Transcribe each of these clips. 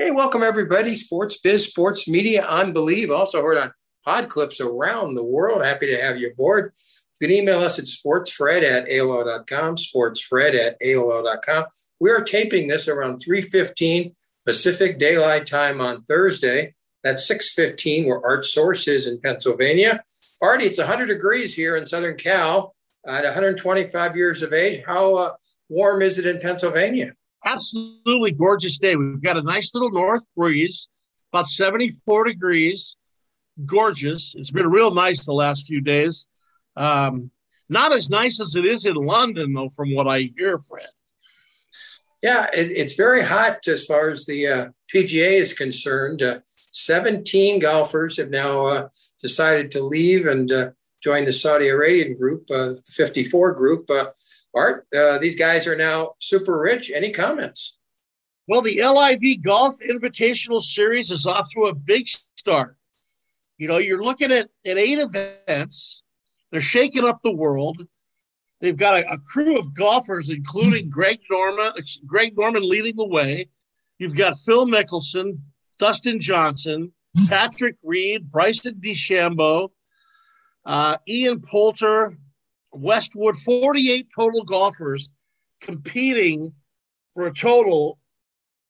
Hey, welcome everybody. Sports Biz, Sports Media on Believe. Also heard on pod clips around the world. Happy to have you aboard. You can email us at sportsfred at AOL.com, sportsfred at AOL.com. We are taping this around 3.15 Pacific Daylight Time on Thursday. That's 6.15 where Art Source is in Pennsylvania. Artie, it's 100 degrees here in Southern Cal at 125 years of age. How uh, warm is it in Pennsylvania? Absolutely gorgeous day. We've got a nice little north breeze, about 74 degrees. Gorgeous. It's been real nice the last few days. Um, not as nice as it is in London, though, from what I hear, Fred. Yeah, it, it's very hot as far as the uh, PGA is concerned. Uh, 17 golfers have now uh, decided to leave and uh, join the Saudi Arabian group, uh, the 54 group. Uh, Art, these guys are now super rich. Any comments? Well, the LIV Golf Invitational Series is off to a big start. You know, you're looking at, at eight events. They're shaking up the world. They've got a, a crew of golfers, including Greg Norman, Greg Norman leading the way. You've got Phil Mickelson, Dustin Johnson, Patrick Reed, Bryson DeChambeau, uh, Ian Poulter, Westwood, 48 total golfers competing for a total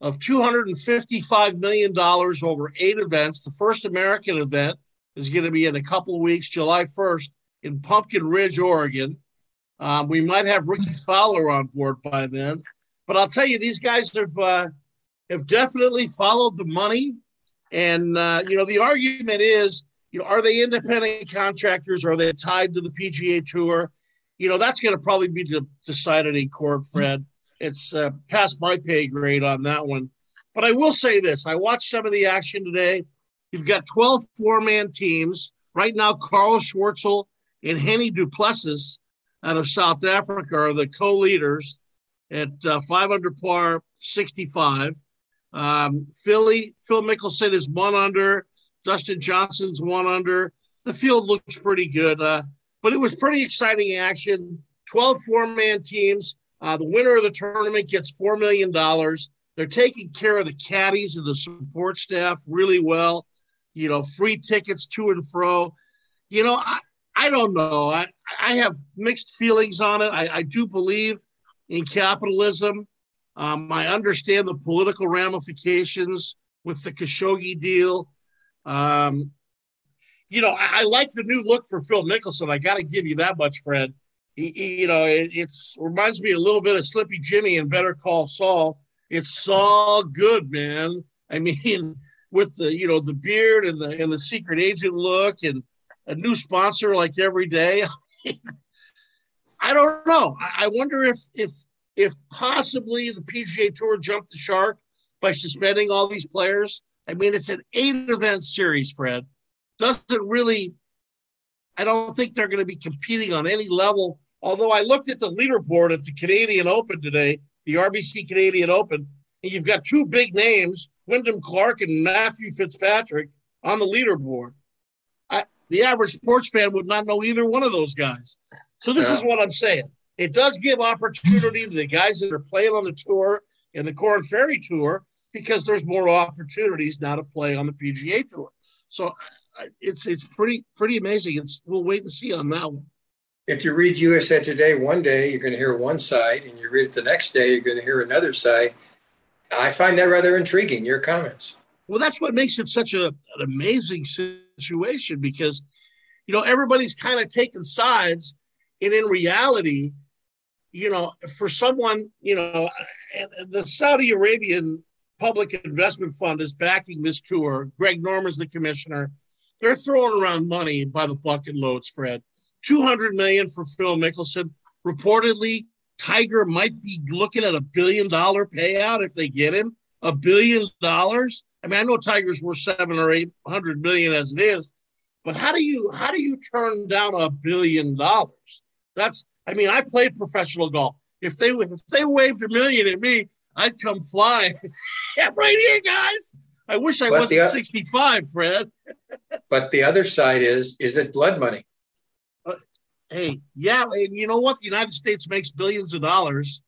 of $255 million over eight events. The first American event is going to be in a couple of weeks, July 1st, in Pumpkin Ridge, Oregon. Um, we might have Rickie Fowler on board by then. But I'll tell you, these guys have uh, have definitely followed the money. And uh, you know, the argument is, you know, are they independent contractors? Are they tied to the PGA Tour? You know, that's going to probably be decided in court, Fred. It's uh, past my pay grade on that one. But I will say this: I watched some of the action today. You've got 12 four-man teams right now. Carl Schwartzel and Hennie du Plessis out of South Africa are the co-leaders at uh, five under par, 65. Um, Philly, Phil Mickelson is one under. Dustin Johnson's one under. The field looks pretty good, uh, but it was pretty exciting action. 12 four man teams. Uh, the winner of the tournament gets $4 million. They're taking care of the caddies and the support staff really well. You know, free tickets to and fro. You know, I, I don't know. I, I have mixed feelings on it. I, I do believe in capitalism. Um, I understand the political ramifications with the Khashoggi deal. Um, you know, I, I, like the new look for Phil Mickelson. I got to give you that much, Fred. He, he, you know, it it's reminds me a little bit of Slippy Jimmy and Better Call Saul. It's all good, man. I mean, with the you know the beard and the and the secret agent look and a new sponsor like every day. I don't know. I, I wonder if if if possibly the PGA Tour jumped the shark by suspending all these players. I mean, it's an eight event series, Fred. Doesn't really, I don't think they're going to be competing on any level. Although I looked at the leaderboard at the Canadian Open today, the RBC Canadian Open, and you've got two big names, Wyndham Clark and Matthew Fitzpatrick, on the leaderboard. I, the average sports fan would not know either one of those guys. So this yeah. is what I'm saying it does give opportunity to the guys that are playing on the tour and the Korn Ferry Tour because there's more opportunities now to play on the PGA Tour. So it's it's pretty pretty amazing. It's we'll wait and see on that one. If you read USA Today one day, you're going to hear one side, and you read it the next day, you're going to hear another side. I find that rather intriguing. Your comments. Well, that's what makes it such a, an amazing situation because, you know, everybody's kind of taking sides, and in reality, you know, for someone, you know, the Saudi Arabian Public Investment Fund is backing this tour. Greg Norman's the commissioner. They're throwing around money by the bucket loads, Fred. 200 million for Phil Mickelson. Reportedly, Tiger might be looking at a billion dollar payout if they get him. A billion dollars. I mean, I know Tiger's worth seven or eight hundred million as it is, but how do you how do you turn down a billion dollars? That's I mean, I played professional golf. If they if they waved a million at me, I'd come flying. yeah, right here, guys. I wish I but wasn't the, 65, Fred. but the other side is, is it blood money? Uh, hey, yeah, and you know what? The United States makes billions of dollars,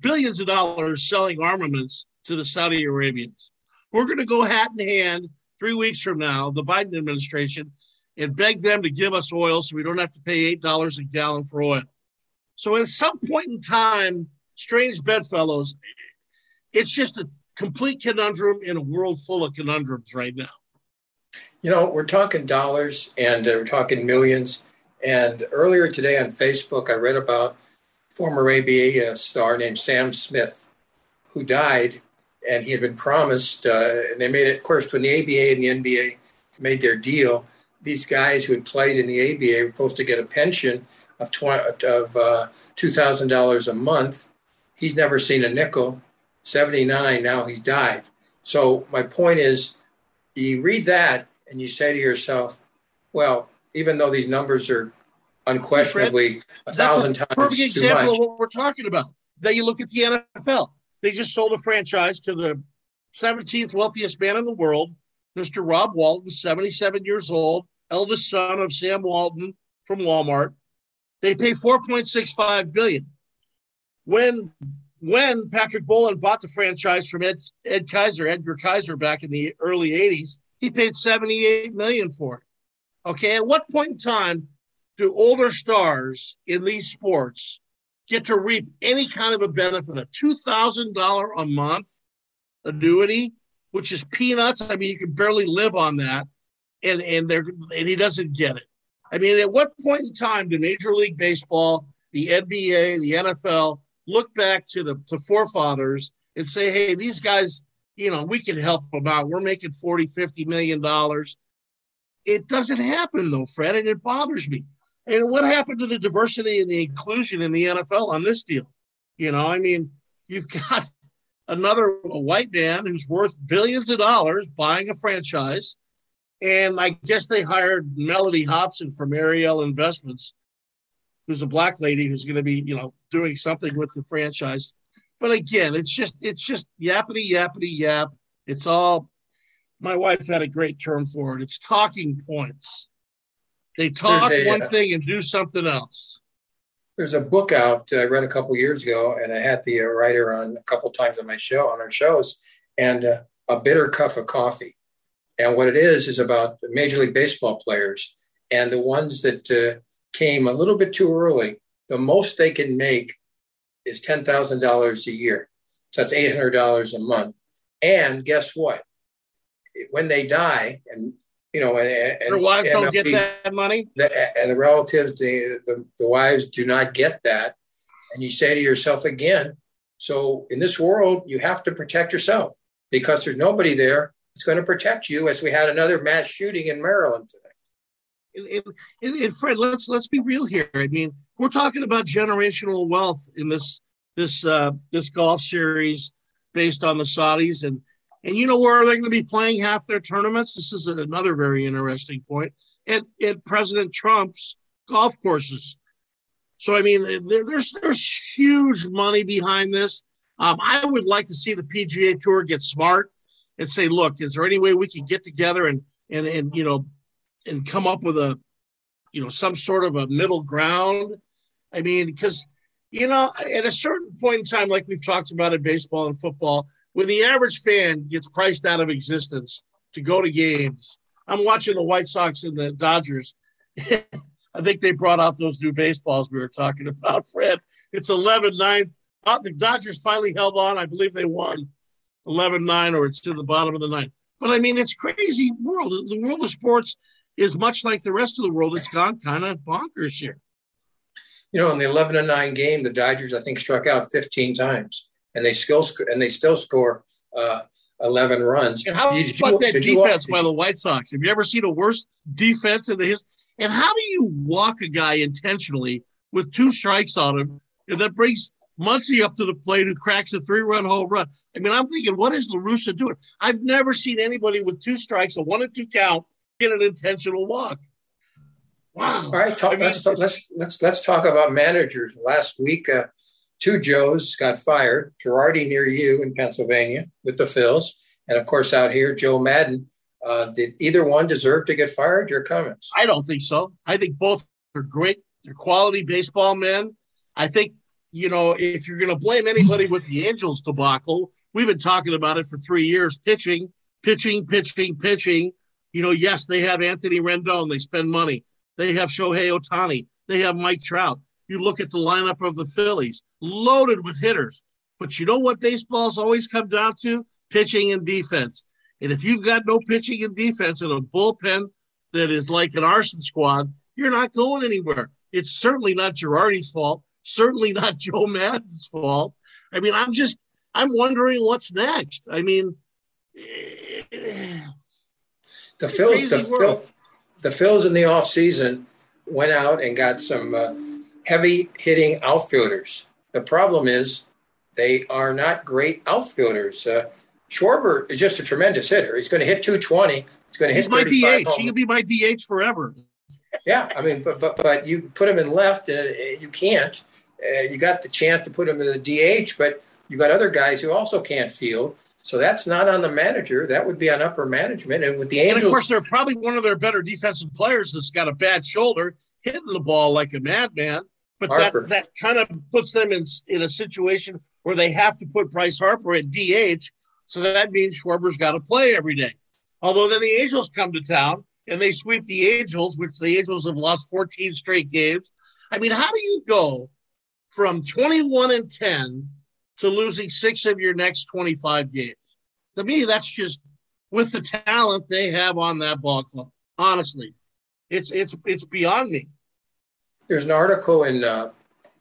billions of dollars selling armaments to the Saudi Arabians. We're going to go hat in hand three weeks from now, the Biden administration, and beg them to give us oil so we don't have to pay $8 a gallon for oil. So at some point in time, strange bedfellows, it's just a complete conundrum in a world full of conundrums right now. You know, we're talking dollars and uh, we're talking millions. And earlier today on Facebook, I read about former ABA uh, star named Sam Smith, who died, and he had been promised. Uh, and they made it, of course, when the ABA and the NBA made their deal, these guys who had played in the ABA were supposed to get a pension of, tw- of uh, $2,000 a month. He's never seen a nickel. 79, now he's died. So my point is, you read that and you say to yourself, well, even though these numbers are unquestionably a thousand times perfect example much. of what we're talking about. Then you look at the NFL. They just sold a franchise to the 17th wealthiest man in the world, Mr. Rob Walton, 77 years old, eldest son of Sam Walton from Walmart. They pay 4.65 billion. When when Patrick Bowlen bought the franchise from Ed, Ed Kaiser, Edgar Kaiser back in the early 80s, he paid 78 million for it. Okay, at what point in time do older stars in these sports get to reap any kind of a benefit? A $2,000 a month annuity, which is peanuts. I mean, you can barely live on that. And, and, they're, and he doesn't get it. I mean, at what point in time do Major League Baseball, the NBA, the NFL look back to the to forefathers and say, hey, these guys, you know, we can help them out. We're making 40, 50 million dollars. It doesn't happen though, Fred, and it bothers me. And what happened to the diversity and the inclusion in the NFL on this deal? You know, I mean, you've got another white man who's worth billions of dollars buying a franchise. And I guess they hired Mellody Hobson from Ariel Investments, who's a black lady who's going to be, you know, doing something with the franchise. But again, it's just it's just yappity yappity yap. It's all my wife had a great term for it. It's talking points. They talk a, one uh, thing and do something else. There's a book out uh, I read a couple years ago, and I had the uh, writer on a couple times on my show on our shows, and uh, a bitter cup of coffee. And what it is is about Major League Baseball players and the ones that uh, came a little bit too early. The most they can make is ten thousand dollars a year, so that's eight hundred dollars a month. And guess what? when they die, and you know, and, and their wives MLB, don't get that money, the, and the relatives, the, the the wives do not get that, and you say to yourself again, so in this world, you have to protect yourself because there's nobody there that's going to protect you. As we had another mass shooting in Maryland today. And, and, and, Fred, let's let's be real here. I mean, we're talking about generational wealth in this this uh, this golf series based on the Saudis, and and you know where they're going to be playing half their tournaments? This is another very interesting point. At, at President Trump's golf courses. So I mean, there, there's there's huge money behind this. Um, I would like to see the PGA Tour get smart and say, look, is there any way we can get together and and and you know and come up with a you know some sort of a middle ground? I mean, because you know, at a certain point in time, like we've talked about in baseball and football, when the average fan gets priced out of existence to go to games, I'm watching the White Sox and the Dodgers. I think they brought out those new baseballs we were talking about, Fred. It's 11 9. Uh, the Dodgers finally held on. I believe they won 11 9, or it's to the bottom of the ninth. But I mean, it's crazy world. The world of sports is much like the rest of the world. It's gone kind of bonkers here. You know, in the 11 to 9 game, the Dodgers, I think, struck out 15 times and they still sc- and they still score uh, 11 runs. And how did about you, that defense by the White Sox? Have you ever seen a worse defense in the history? And how do you walk a guy intentionally with two strikes on him and that brings Muncy up to the plate who cracks a three-run home run? I mean, I'm thinking, what is La Russa doing? I've never seen anybody with two strikes, a one and two count, get an intentional walk. Wow. All right, talk, I mean, let's, let's let's let's talk about managers. Last week, uh, two Joes got fired. Girardi near you in Pennsylvania with the Phils, and of course out here, Joe Maddon. Uh, did either one deserve to get fired? Your comments? I don't think so. I think both are great. They're quality baseball men. I think you know if you're going to blame anybody with the Angels debacle, we've been talking about it for three years. Pitching, pitching, pitching, pitching. You know, yes, they have Anthony Rendon. They spend money. They have Shohei Ohtani. They have Mike Trout. You look at the lineup of the Phillies, loaded with hitters. But you know what baseball's always come down to? Pitching and defense. And if you've got no pitching and defense in a bullpen that is like an arson squad, you're not going anywhere. It's certainly not Girardi's fault. Certainly not Joe Maddon's fault. I mean, I'm just, I'm wondering what's next. I mean, the Phils, the, Phil, the Phils in the offseason went out and got some uh, heavy hitting outfielders. The problem is they are not great outfielders. Uh, Schwarber is just a tremendous hitter. He's going to hit 220. He's going to hit. He's my DH. He can be my DH forever. Yeah, I mean, but but but you put him in left, and you can't. Uh, you got the chance to put him in the DH, but you got other guys who also can't field. So that's not on the manager. That would be on upper management. And with the Angels, and of course, they're probably one of their better defensive players that's got a bad shoulder, hitting the ball like a madman. But Harper. that that kind of puts them in in a situation where they have to put Bryce Harper at DH. So that means Schwarber's got to play every day. Although then the Angels come to town and they sweep the Angels, which the Angels have lost 14 straight games. I mean, how do you go from 21 and 10 to losing six of your next 25 games? To me, that's just with the talent they have on that ball club. Honestly, it's it's it's beyond me. There's an article in uh,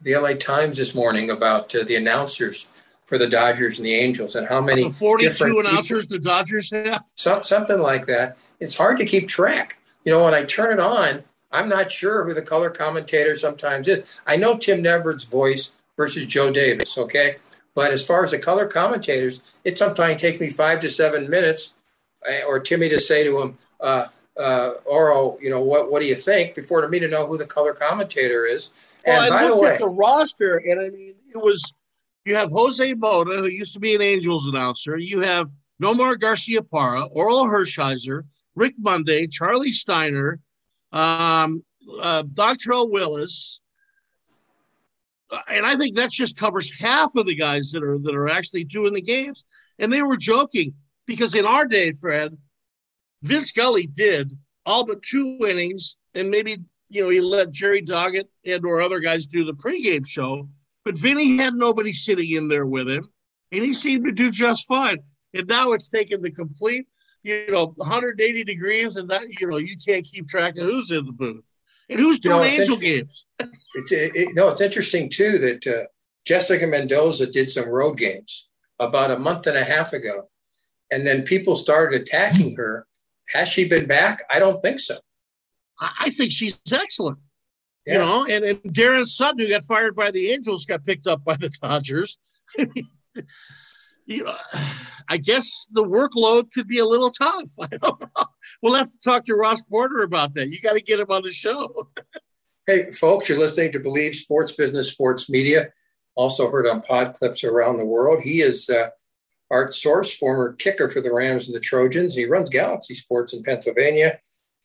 the LA Times this morning about uh, the announcers for the Dodgers and the Angels and how many the 42 announcers people, the Dodgers have. Some, something like that. It's hard to keep track. You know, when I turn it on, I'm not sure who the color commentator sometimes is. I know Tim Neverett's voice versus Joe Davis, okay? But as far as the color commentators, it sometimes takes me five to seven minutes eh, or Timmy to say to him, uh, uh, Oro, you know, what, what do you think before to me to know who the color commentator is? Well, and I by looked the way, at the roster, and I mean, it was you have Jose Mota, who used to be an Angels announcer. You have Nomar Garciaparra, Orel Hershiser, Rick Monday, Charlie Steiner, um, uh, Willis, and I think that just covers half of the guys that are that are actually doing the games. And they were joking because in our day, Fred, Vince Scully did all but two innings, and maybe you know he let Jerry Doggett and or other guys do the pregame show. But Vinny had nobody sitting in there with him, and he seemed to do just fine. And now it's taken the complete, you know, 180 degrees, and that you know you can't keep track of who's in the booth. And who's doing you know, angel games? it's it, no, it's interesting too that uh, Jessica Mendoza did some road games about a month and a half ago, and then people started attacking her. Has she been back? I don't think so. I think she's excellent. Yeah. You know, and, and Daron Sutton, who got fired by the Angels, got picked up by the Dodgers. you know, I guess the workload could be a little tough. I don't know. We'll have to talk to Ross Porter about that. You got to get him on the show. hey, folks, you're listening to Believe Sports Business Sports Media, also heard on pod clips around the world. He is uh, Art Source, former kicker for the Rams and the Trojans. He runs Galaxy Sports in Pennsylvania.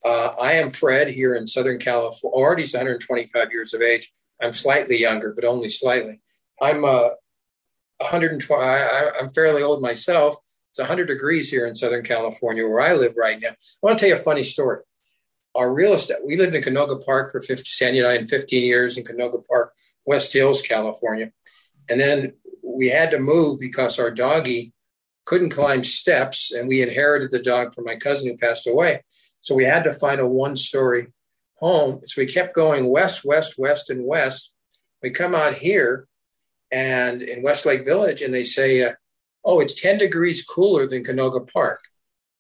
Uh, I am Fred here in Southern California. Already 125 years of age. I'm slightly younger, but only slightly. I'm uh, 120. I, I'm fairly old myself. It's 100 degrees here in Southern California where I live right now. I want to tell you a funny story. Our real estate, we lived in Canoga Park for 50, Sandy and I in 15 years in Canoga Park, West Hills, California. And then we had to move because our doggy couldn't climb steps and we inherited the dog from my cousin who passed away. So we had to find a one story home. So we kept going west, west, west, and west. We come out here and in Westlake Village, and they say, uh, oh, it's 10 degrees cooler than Canoga Park.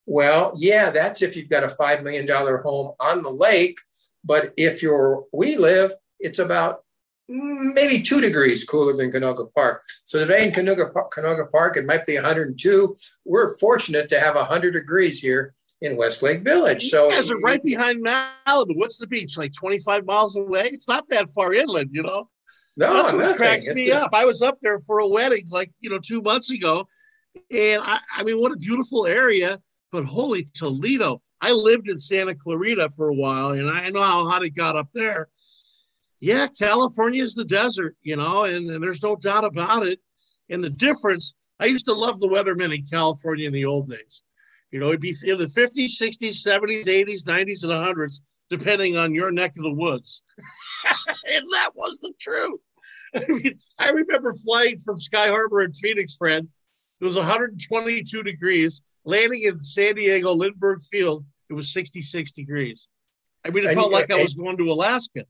Well, yeah, that's if you've got a $5 million home on the lake. But if you're, we live, it's about maybe two degrees cooler than Canoga Park. So today in Canoga, Canoga Park, it might be 102. We're fortunate to have 100 degrees here in Westlake Village. So you guys are right behind Malibu. What's the beach? Like 25 miles away? It's not that far inland, you know? No, That's what cracks it's me a, up. I was up there for a wedding like, you know, two months ago. And I, I mean, what a beautiful area. But holy Toledo. I lived in Santa Clarita for a while and I know how hot it got up there. Yeah, California is the desert, you know, and, and there's no doubt about it. And the difference, I used to love the weathermen in California in the old days You know, it'd be in the 50s, 60s, 70s, 80s, 90s, and 100s, depending on your neck of the woods. and that was the truth. I mean, I remember flying from Sky Harbor in Phoenix, friend. It was 122 degrees. Landing in San Diego Lindbergh Field, it was 66 degrees. I mean, it and felt like I was going to Alaska.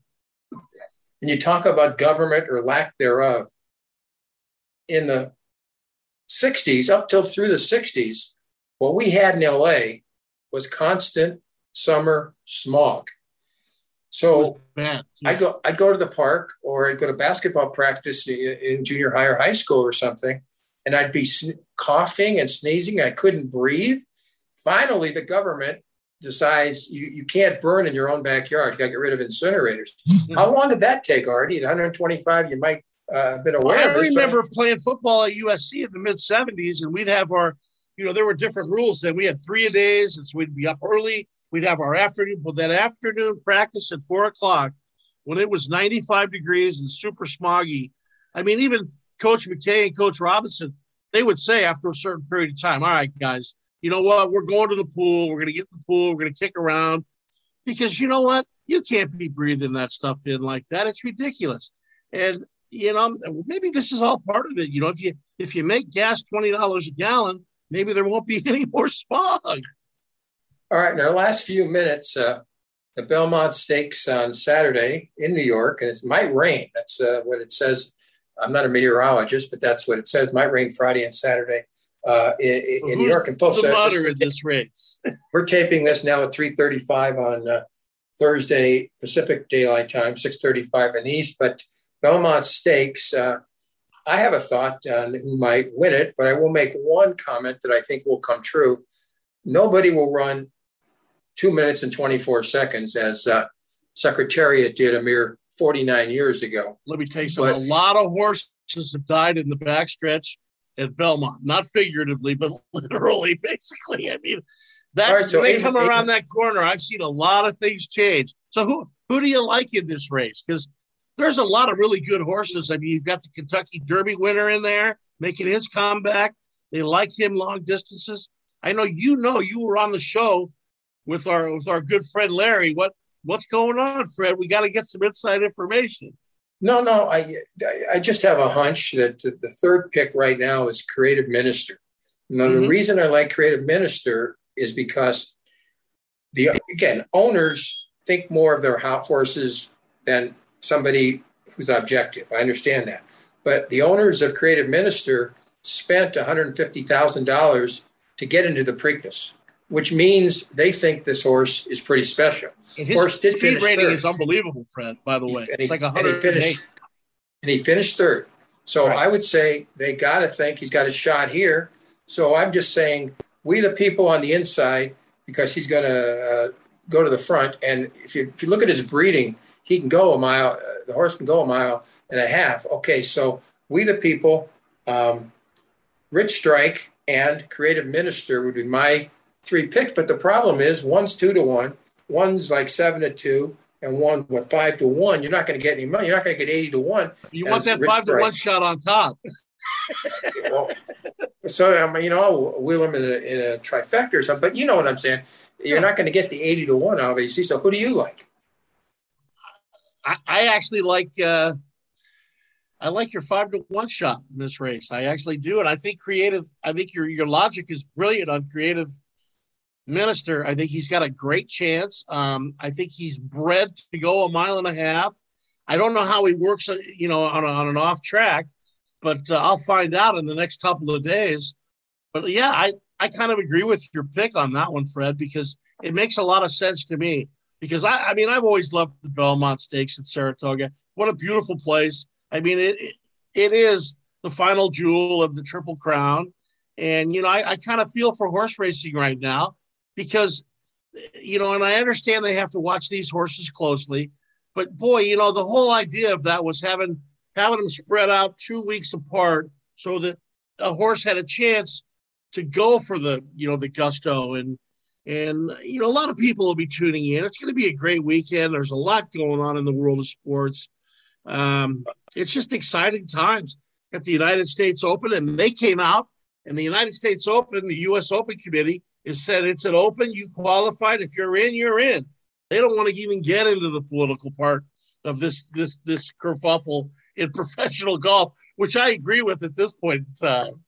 And you talk about government or lack thereof. In the 60s, up till through the 60s, what we had in LA was constant summer smog. So yeah. I go I'd go to the park or I'd go to basketball practice in junior high or high school or something, and I'd be coughing and sneezing. I couldn't breathe. Finally, the government decides you, you can't burn in your own backyard. You got to get rid of incinerators. How long did that take, Artie? At 125, you might uh, have been aware well, I this, remember but... playing football at USC in the mid 70s, and we'd have our, you know, there were different rules. Then we had three a days, and so we'd be up early. We'd have our afternoon, but that afternoon practice at four o'clock when it was 95 degrees and super smoggy. I mean, even Coach McKay and Coach Robinson, they would say after a certain period of time, all right, guys, you know what? We're going to the pool. We're going to get in the pool. We're going to kick around because you know what? You can't be breathing that stuff in like that. It's ridiculous. And you know, maybe this is all part of it. You know, if you if you make gas twenty dollars a gallon, maybe there won't be any more smog. All right, in our last few minutes, uh, the Belmont Stakes on Saturday in New York, and it might rain. That's uh, what it says. I'm not a meteorologist, but that's what it says. Might rain Friday and Saturday uh, in, in New York and post. The in this race. we're taping this now at 3:35 on uh, Thursday Pacific Daylight Time, 6:35 in the East. But Belmont Stakes, uh, I have a thought on who might win it, but I will make one comment that I think will come true. Nobody will run two minutes and 24 seconds as uh, Secretariat did a mere 49 years ago. Let me tell you something. But, a lot of horses have died in the backstretch at Belmont, not figuratively, but literally, basically. I mean, that right, so they come around that corner, I've seen a lot of things change. So who who do you like in this race? Because there's a lot of really good horses. I mean, you've got the Kentucky Derby winner in there making his comeback. They like him long distances. I know you know you were on the show with our with our good friend Larry. What what's going on, Fred? We got to get some inside information. No, no, I I just have a hunch that the third pick right now is Creative Minister. Now, mm-hmm. the reason I like Creative Minister is because the again owners think more of their hot horses than somebody who's objective. I understand that, but the owners of Creative Minister spent one hundred fifty thousand dollars to get into the Preakness, which means they think this horse is pretty special. And his horse did speed rating third. is unbelievable, Fred. By the way, it's like 108. And he, finished, and he finished third. So right. I would say they got to think he's got a shot here. So I'm just saying we the people on the inside because he's going to uh, go to the front. And if you if you look at his breeding, he can go a mile. Uh, the horse can go a mile and a half. Okay, so we the people, um, Rich Strike and Creative Minister would be my three picks. But the problem is one's two to one one's like seven to two, and one with five to one. You're not going to get any money. You're not going to get eighty to one. You want that five to one shot on top. well, so I mean, you know, I'll wheel them in a, in a trifecta or something. But you know what I'm saying. You're yeah. not going to get the eighty to one, obviously. So who do you like? I, I actually like. Uh, I like your five to one shot in this race. I actually do, and I think creative. I think your your logic is brilliant on creative Minister, I think he's got a great chance. Um, I think he's bred to go a mile and a half. I don't know how he works, uh, you know, on, a, on an off track, but uh, I'll find out in the next couple of days. But yeah, I, I kind of agree with your pick on that one, Fred, because it makes a lot of sense to me. Because I, I mean, I've always loved the Belmont Stakes at Saratoga. What a beautiful place! I mean, it, it, it is the final jewel of the Triple Crown, and you know, I, I kind of feel for horse racing right now because you know, and I understand they have to watch these horses closely, but boy, you know, the whole idea of that was having having them spread out two weeks apart so that a horse had a chance to go for the you know the gusto and and you know a lot of people will be tuning in. It's going to be a great weekend. There's a lot going on in the world of sports. Um, it's just exciting times at the United States Open, and they came out and the United States Open, the U.S. Open Committee is said it's an open, you qualified. If you're in, you're in. They don't want to even get into the political part of this this this kerfuffle in professional golf, which I agree with at this point in time.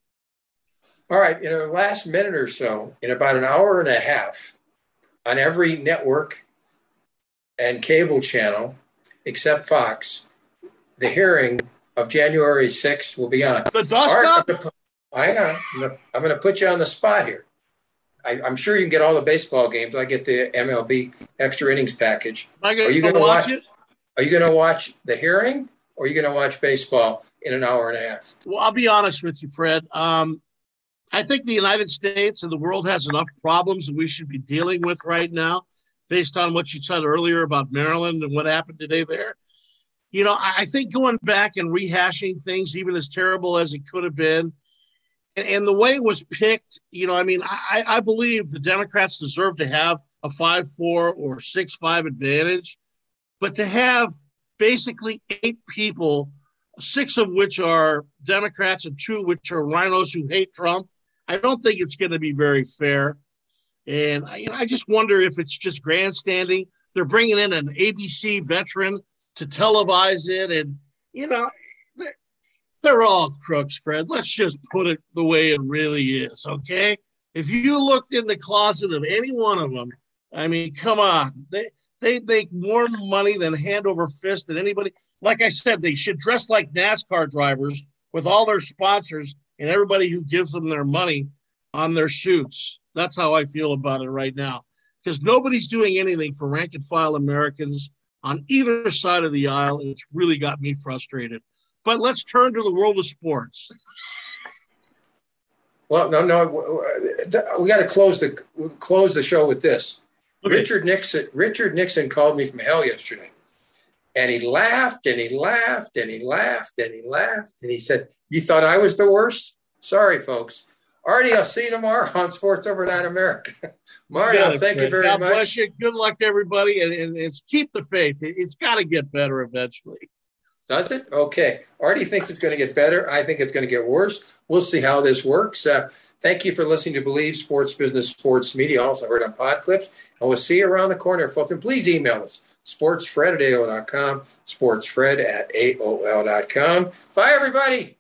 All right, in the last minute or so, in about an hour and a half, on every network and cable channel except Fox, the hearing of January 6th will be on. The dust up? Hang on. I'm going to put you on the spot here. I, am sure you can get all the baseball games. I get the MLB extra innings package. Are you going to watch, watch it? Are you going to watch the hearing or are you going to watch baseball in an hour and a half? Well, I'll be honest with you, Fred. Um, I think the United States and the world has enough problems that we should be dealing with right now, based on what you said earlier about Maryland and what happened today there. You know, I think going back and rehashing things, even as terrible as it could have been, and, the way it was picked, you know, I mean, I, I believe the Democrats deserve to have a 5 4 or 6 5 advantage. But to have basically eight people, six of which are Democrats and two which are rhinos who hate Trump, I don't think it's going to be very fair. And you know, I just wonder if it's just grandstanding. They're bringing in an ABC veteran to televise it, and you know, they're, they're all crooks, Fred. Let's just put it the way it really is, okay? If you looked in the closet of any one of them, I mean, come on, they they make more money than hand over fist than anybody. Like I said, they should dress like NASCAR drivers with all their sponsors and everybody who gives them their money on their suits. That's how I feel about it right now. Because nobody's doing anything for rank and file Americans on either side of the aisle. And it's really got me frustrated. But let's turn to the world of sports. Well, no, no, we got to close the close the show with this. Okay. Richard Nixon. Richard Nixon called me from hell yesterday, and he laughed and he laughed and he laughed and he laughed and he said, "You thought I was the worst? Sorry, folks. Artie, I'll see you tomorrow on Sports Overnight America. Mario, you thank you very God much. God bless you. Good luck everybody, and, and it's keep the faith. It, it's got to get better eventually. Does it? Okay. Artie thinks it's going to get better. I think it's going to get worse. We'll see how this works. Uh, Thank you for listening to Believe Sports Business Sports Media, also heard on Podclips. And we'll see you around the corner, folks. And please email us, sportsfred at AOL.com, sportsfred at AOL.com. Bye, everybody.